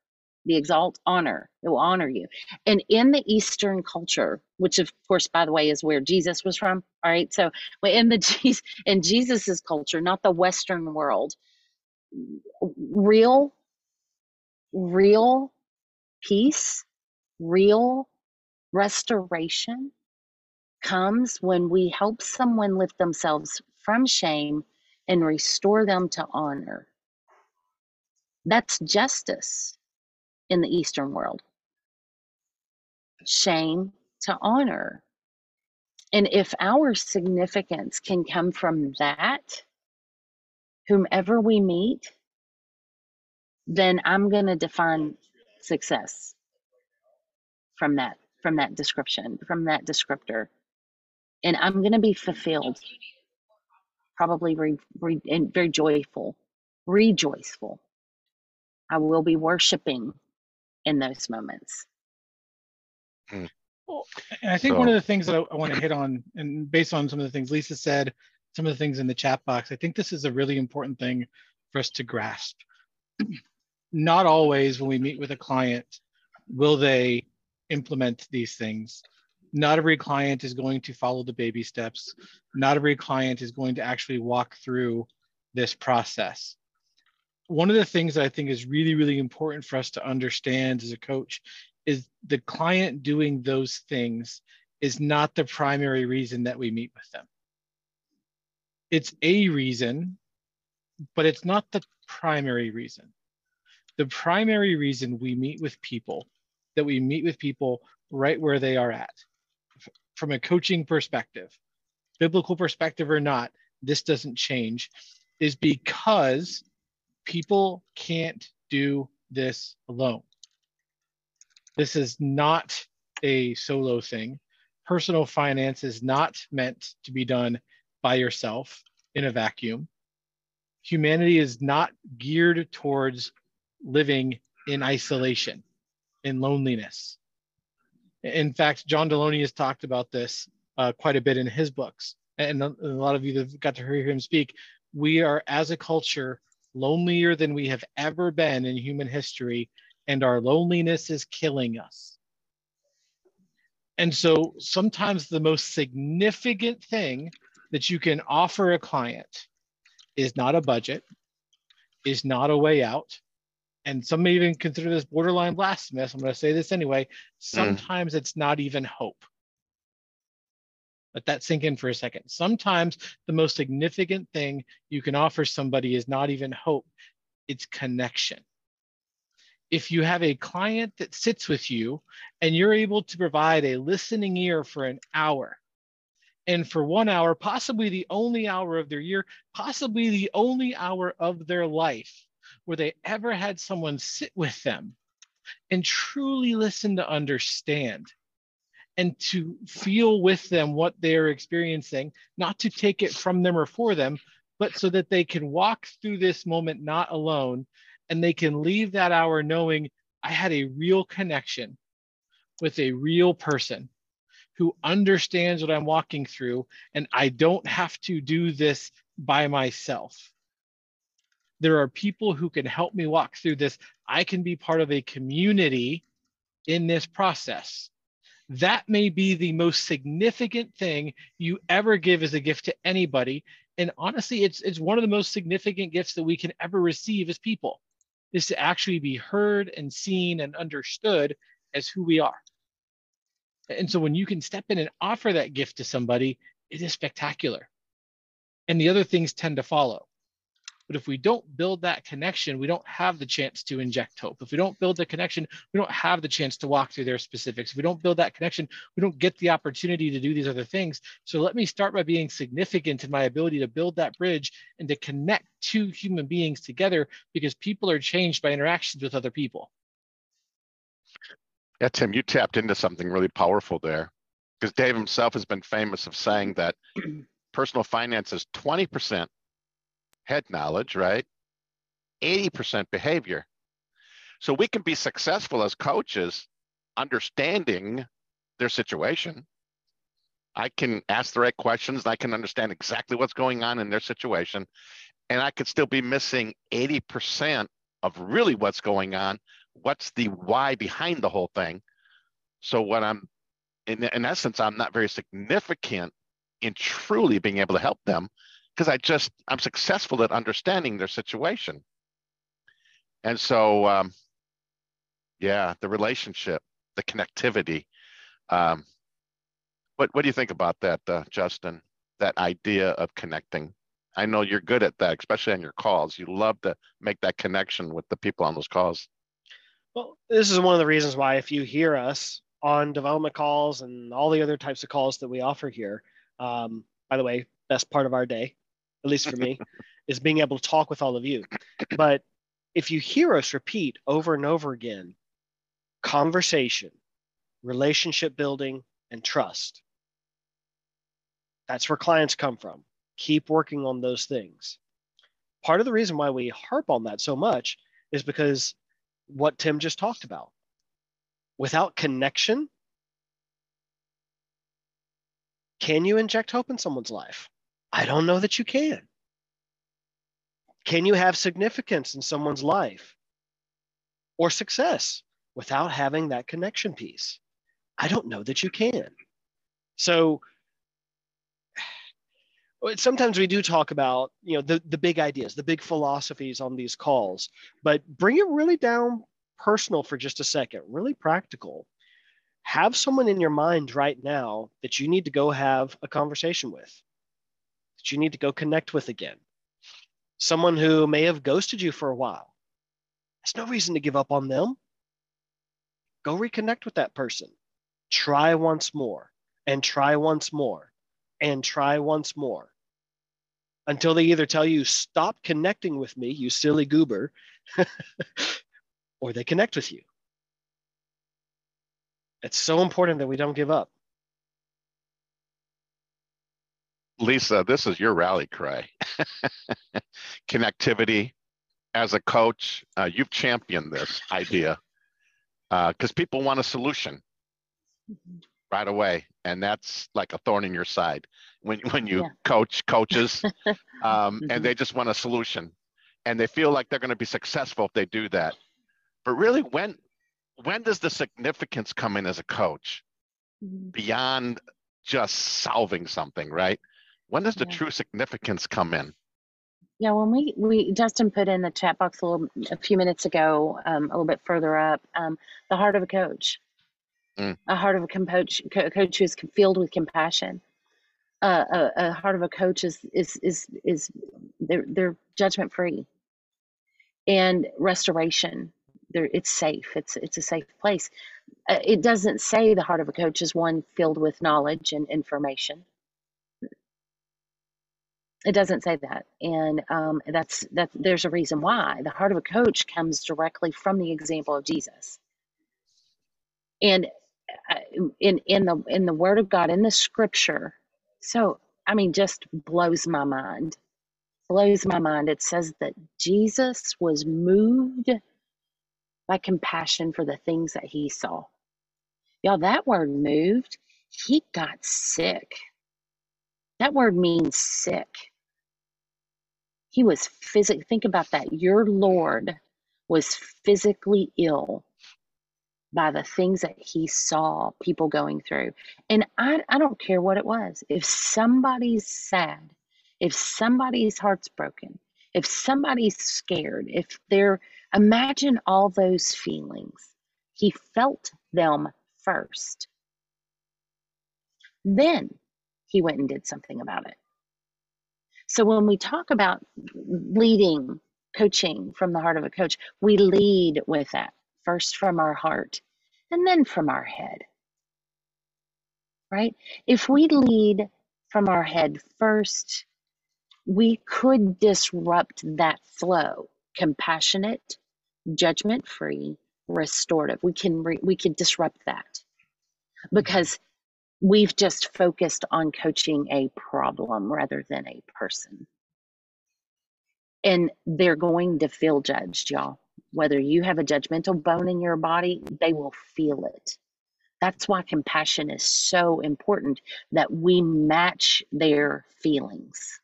The exalt honor. It will honor you. And in the Eastern culture, which of course, by the way, is where Jesus was from. All right. So in the <laughs> in Jesus's culture, not the Western world, real, real peace, real restoration comes when we help someone lift themselves from shame and restore them to honor. That's justice in the Eastern world. Shame to honor. And if our significance can come from that, whomever we meet, then I'm going to define success from that from that description, from that descriptor. And I'm going to be fulfilled, probably re, re, and very joyful, rejoiceful. I will be worshiping in those moments. Hmm. Well, and I think one of the things that I, I want to hit on, and based on some of the things Lisa said, some of the things in the chat box, I think this is a really important thing for us to grasp. <clears throat> Not always when we meet with a client will they implement these things. Not every client is going to follow the baby steps. Not every client is going to actually walk through this process. One of the things that I think is really, really important for us to understand as a coach is the client doing those things is not the primary reason that we meet with them. It's a reason, but it's not the primary reason. The primary reason we meet with people, that we meet with people right where they are at, from a coaching perspective, biblical perspective or not, this doesn't change, is because people can't do this alone. This is not a solo thing. Personal finance is not meant to be done by yourself in a vacuum. Humanity is not geared towards living in isolation, in loneliness. In fact, John Deloney has talked about this uh, quite a bit in his books. And a a lot of you have got to hear him speak, we are as a culture lonelier than we have ever been in human history and our loneliness is killing us. And so sometimes the most significant thing that you can offer a client is not a budget, is not a way out. And some may even consider this borderline blasphemous. I'm going to say this anyway. Hmm. Sometimes it's not even hope. Let that sink in for a second. Sometimes the most significant thing you can offer somebody is not even hope, it's connection if you have a client that sits with you and you're able to provide a listening ear for an hour, and for one hour, possibly the only hour of their year, possibly the only hour of their life where they ever had someone sit with them and truly listen to understand and to feel with them what they're experiencing, not to take it from them or for them, but so that they can walk through this moment not alone and they can leave that hour knowing I had a real connection with a real person who understands what I'm walking through, and I don't have to do this by myself. There are people who can help me walk through this. I can be part of a community in this process. that may be the most significant thing you ever give as a gift to anybody. And honestly, it's it's one of the most significant gifts that we can ever receive as people is to actually be heard and seen and understood as who we are. And so when you can step in and offer that gift to somebody, it is spectacular. And the other things tend to follow. But if we don't build that connection, we don't have the chance to inject hope. If we don't build the connection, we don't have the chance to walk through their specifics. If we don't build that connection, we don't get the opportunity to do these other things. So let me start by being significant in my ability to build that bridge and to connect two human beings together because people are changed by interactions with other people. Yeah, Tim, you tapped into something really powerful there because Dave himself has been famous of saying that <clears throat> personal finance is 20% head knowledge, right? 80% behavior. So we can be successful as coaches understanding their situation. I can ask the right questions. I can understand exactly what's going on in their situation. And I could still be missing 80% of really what's going on. What's the why behind the whole thing? So, what I'm in, in essence, I'm not very significant in truly being able to help them because I just I'm successful at understanding their situation. And so, um, yeah, the relationship, the connectivity. Um, what what do you think about that, uh, Justin? That idea of connecting. I know you're good at that, especially on your calls. You love to make that connection with the people on those calls. Well, this is one of the reasons why if you hear us on development calls and all the other types of calls that we offer here, um, by the way, best part of our day at least for me, <laughs> is being able to talk with all of you. But if you hear us repeat over and over again, conversation, relationship building, and trust, that's where clients come from. Keep working on those things. Part of the reason why we harp on that so much is because what Tim just talked about. Without connection, can you inject hope in someone's life? I don't know that you can. Can you have significance in someone's life or success without having that connection piece? I don't know that you can. So <sighs> sometimes we do talk about you know the, the big ideas the big philosophies on these calls but bring it really down personal for just a second really practical have someone in your mind right now that you need to go have a conversation with that you need to go connect with again. Someone who may have ghosted you for a while. There's no reason to give up on them. Go reconnect with that person. Try once more and try once more and try once more until they either tell you, stop connecting with me, you silly goober, <laughs> or they connect with you. It's so important that we don't give up. Lisa, this is your rally cry. <laughs> Connectivity. As a coach, uh, you've championed this idea because uh, people want a solution mm-hmm. right away, and that's like a thorn in your side when when you yeah. coach coaches, <laughs> um, mm-hmm. and they just want a solution, and they feel like they're going to be successful if they do that. But really, when when does the significance come in as a coach mm-hmm. beyond just solving something, right? When does the yeah. true significance come in? Yeah, when we we Justin put in the chat box a little a few minutes ago, um, a little bit further up, um, the heart of a coach, mm. a heart of a coach, a coach who is filled with compassion. Uh, a, a, heart of a coach is is is is they're they're judgment free, and restoration. They're, it's safe. It's it's a safe place. Uh, it doesn't say the heart of a coach is one filled with knowledge and information it doesn't say that. And um, that's that there's a reason why. The heart of a coach comes directly from the example of jesus. And uh, in in the in the word of god in the scripture so i mean just blows my mind. Blows my mind. It says that jesus was moved by compassion for the things that he saw. Y'all that word moved he got sick. That word means sick he was physically, think about that. Your Lord was physically ill by the things that he saw people going through. And I, I don't care what it was. If somebody's sad, if somebody's heart's broken, if somebody's scared, if they're, imagine all those feelings. He felt them first. Then he went and did something about it. So when we talk about leading, coaching from the heart of a coach, we lead with that first from our heart and then from our head. Right? If we lead from our head first, we could disrupt that flow compassionate, judgment free, restorative. We can re- we could disrupt that because we've just focused on coaching a problem rather than a person. And they're going to feel judged, y'all. Whether you have a judgmental bone in your body, they will feel it. That's why compassion is so important that we match their feelings.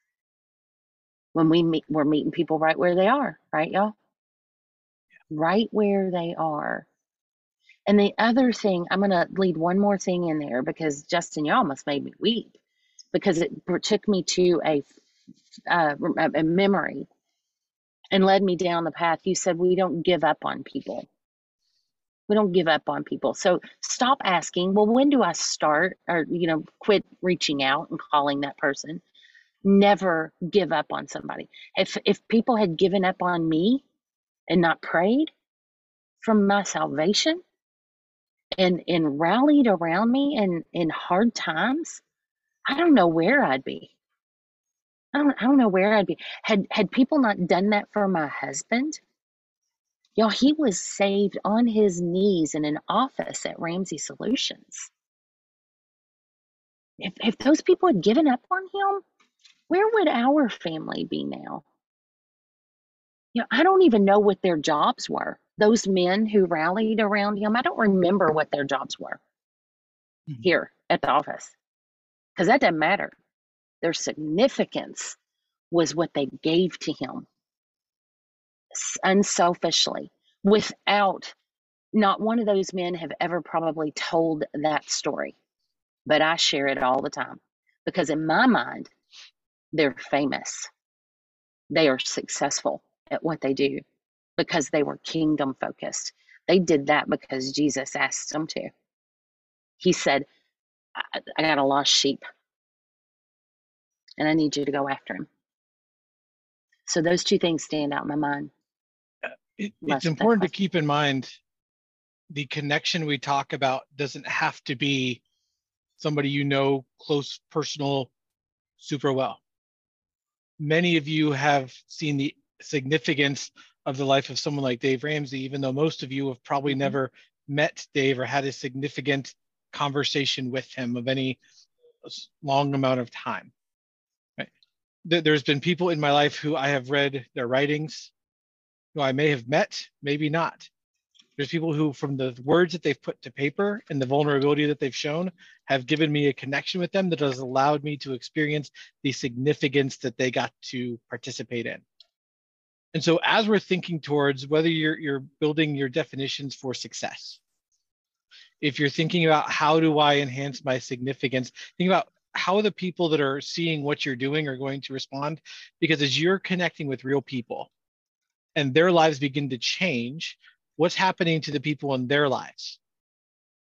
When we meet, we're meeting people right where they are, right, y'all? Right where they are. And the other thing, I'm going to lead one more thing in there because Justin, you almost made me weep because it took me to a, uh, a memory and led me down the path. You said we don't give up on people. We don't give up on people. So stop asking, well, when do I start or, you know, quit reaching out and calling that person? Never give up on somebody. If, if people had given up on me and not prayed from my salvation, and and rallied around me in in hard times, I don't know where I'd be. I don't I don't know where I'd be. Had had people not done that for my husband, y'all, he was saved on his knees in an office at Ramsey Solutions. If if those people had given up on him, where would our family be now? You know, I don't even know what their jobs were those men who rallied around him, I don't remember what their jobs were mm-hmm. here at the office because that doesn't matter. Their significance was what they gave to him unselfishly without not one of those men have ever probably told that story but i share it all the time because in my mind they're famous they are successful at what they do because they were kingdom focused. They did that because Jesus asked them to. He said, I, I got a lost sheep and I need you to go after him. So those two things stand out in my mind. Uh, it, it's important to keep in mind the connection we talk about doesn't have to be somebody you know close personal super well many of you have seen the significance of the life of someone like Dave Ramsey, even though most of you have probably mm-hmm. never met Dave or had a significant conversation with him of any long amount of time. Right? There's been people in my life who I have read their writings, who I may have met, maybe not. There's people who, from the words that they've put to paper and the vulnerability that they've shown, have given me a connection with them that has allowed me to experience the significance that they got to participate in. And so as we're thinking towards whether you're, you're building your definitions for success, if you're thinking about how do I enhance my significance, think about how the people that are seeing what you're doing are going to respond. Because as you're connecting with real people and their lives begin to change, what's happening to the people in their lives?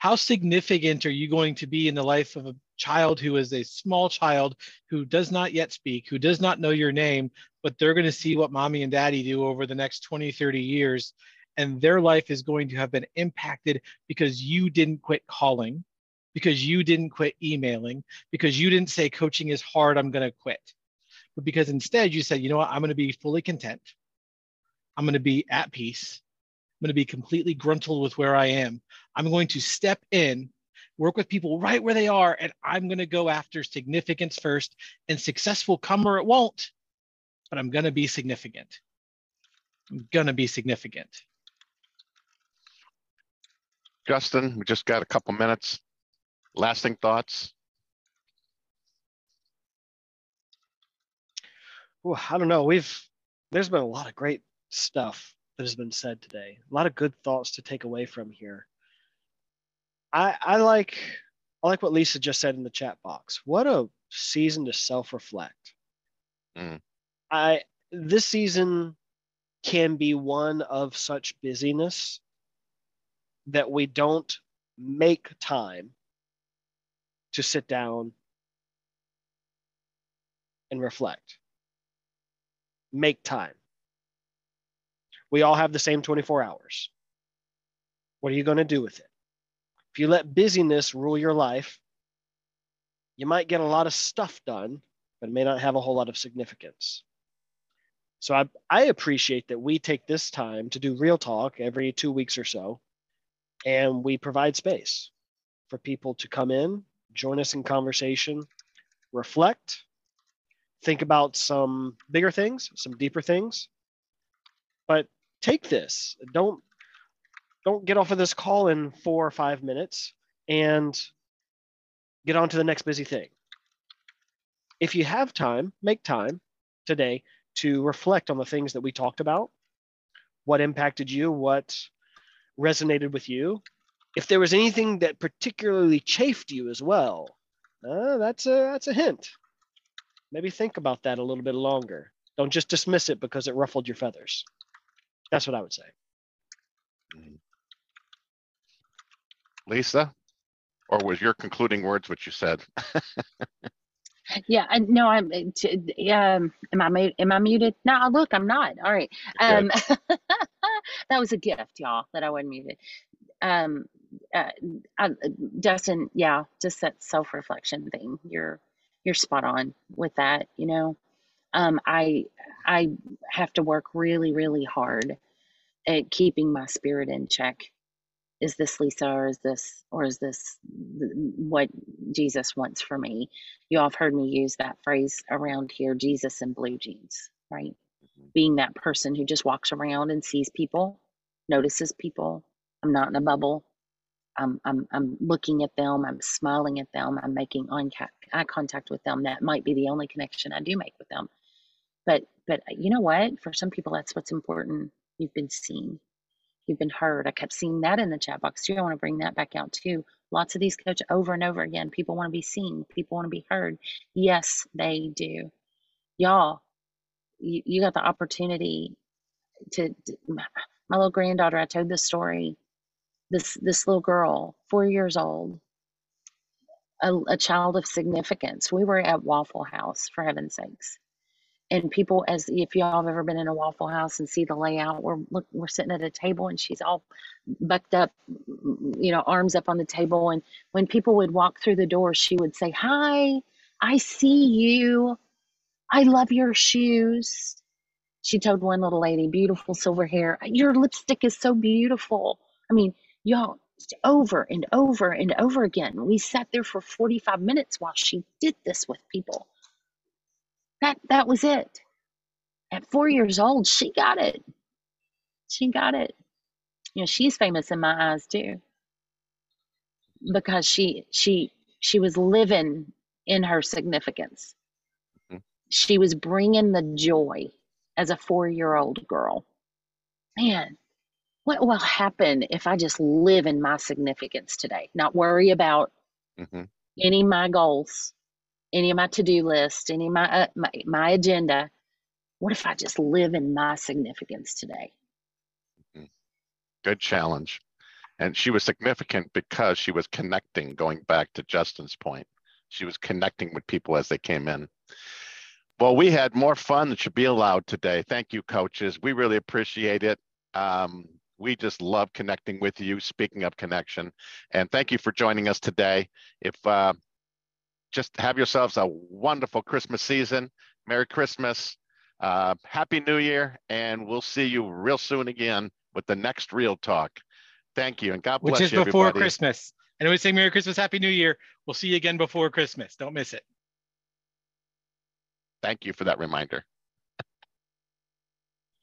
How significant are you going to be in the life of a child who is a small child who does not yet speak, who does not know your name, but they're going to see what mommy and daddy do over the next 20, 30 years. And their life is going to have been impacted because you didn't quit calling, because you didn't quit emailing, because you didn't say coaching is hard, I'm going to quit. But because instead you said, you know what, I'm going to be fully content. I'm going to be at peace. I'm going to be completely gruntled with where I am. I'm going to step in work with people right where they are, and I'm going to go after significance first, and success will come or it won't, but I'm going to be significant. I'm going to be significant. Justin, we just got a couple minutes. Lasting thoughts? Ooh, I don't know. We've there's been a lot of great stuff that has been said today. A lot of good thoughts to take away from here. I, I like I like what Lisa just said in the chat box. What a season to self-reflect. Mm. I this season can be one of such busyness that we don't make time to sit down and reflect. Make time. We all have the same 24 hours. What are you going to do with it? If you let busyness rule your life, you might get a lot of stuff done, but it may not have a whole lot of significance. So I, I appreciate that we take this time to do real talk every two weeks or so, and we provide space for people to come in, join us in conversation, reflect, think about some bigger things, some deeper things. But take this. Don't don't get off of this call in four or five minutes and get on to the next busy thing. If you have time, make time today to reflect on the things that we talked about, what impacted you, what resonated with you. If there was anything that particularly chafed you as well, uh, that's a that's a hint. Maybe think about that a little bit longer. Don't just dismiss it because it ruffled your feathers. That's what I would say. Mm-hmm. Lisa, or was your concluding words what you said? <laughs> yeah, I, no, I'm. Um, am I am I muted? No, look, I'm not. All right. Um, <laughs> that was a gift, y'all, that I wasn't muted. Um, uh, I, Justin, yeah, just that self reflection thing. You're you're spot on with that. You know, um, I I have to work really really hard at keeping my spirit in check is this Lisa or is this or is this what Jesus wants for me? You all have heard me use that phrase around here, Jesus in blue jeans, right? Mm-hmm. Being that person who just walks around and sees people, notices people. I'm not in a bubble. I'm I'm I'm looking at them. I'm smiling at them. I'm making eye contact with them. That might be the only connection I do make with them. But but you know what? For some people, that's what's important. You've been seen you've been heard. I kept seeing that in the chat box too. I want to bring that back out too. Lots of these coaches over and over again. People want to be seen. People want to be heard. Yes, they do. Y'all, you, you got the opportunity to, to my little granddaughter. I told this story. This this little girl, four years old, a, a child of significance. We were at Waffle House for heaven's sakes, and people as if y'all have ever been in a waffle house and see the layout we're look we're sitting at a table and she's all bucked up you know arms up on the table. And when people would walk through the door she would say hi i see you. I love your shoes. She told one little lady beautiful silver hair. Your lipstick is so beautiful. I mean y'all over and over and over again. We sat there for 45 minutes while she did this with people that that was it. At four years old, she got it. She got it. You know, she's famous in my eyes too. Because she she she was living in her significance. Mm-hmm. She was bringing the joy as a four-year-old girl. Man, what will happen if I just live in my significance today? Not worry about mm-hmm. any of my goals, any of my to-do list, any of my, uh, my my agenda. What if I just live in my significance today? Mm-hmm. Good challenge. And she was significant because she was connecting, going back to Justin's point. She was connecting with people as they came in. Well, we had more fun than should be allowed today. Thank you, coaches. We really appreciate it. Um, we just love connecting with you. Speaking of connection, and thank you for joining us today. If uh, just have yourselves a wonderful Christmas season. Merry Christmas. Uh, Happy New Year. And we'll see you real soon again with the next Real Talk. Thank you. And God bless Which is you, before everybody. Christmas. And would say Merry Christmas, Happy New Year. We'll see you again before Christmas. Don't miss it. Thank you for that reminder.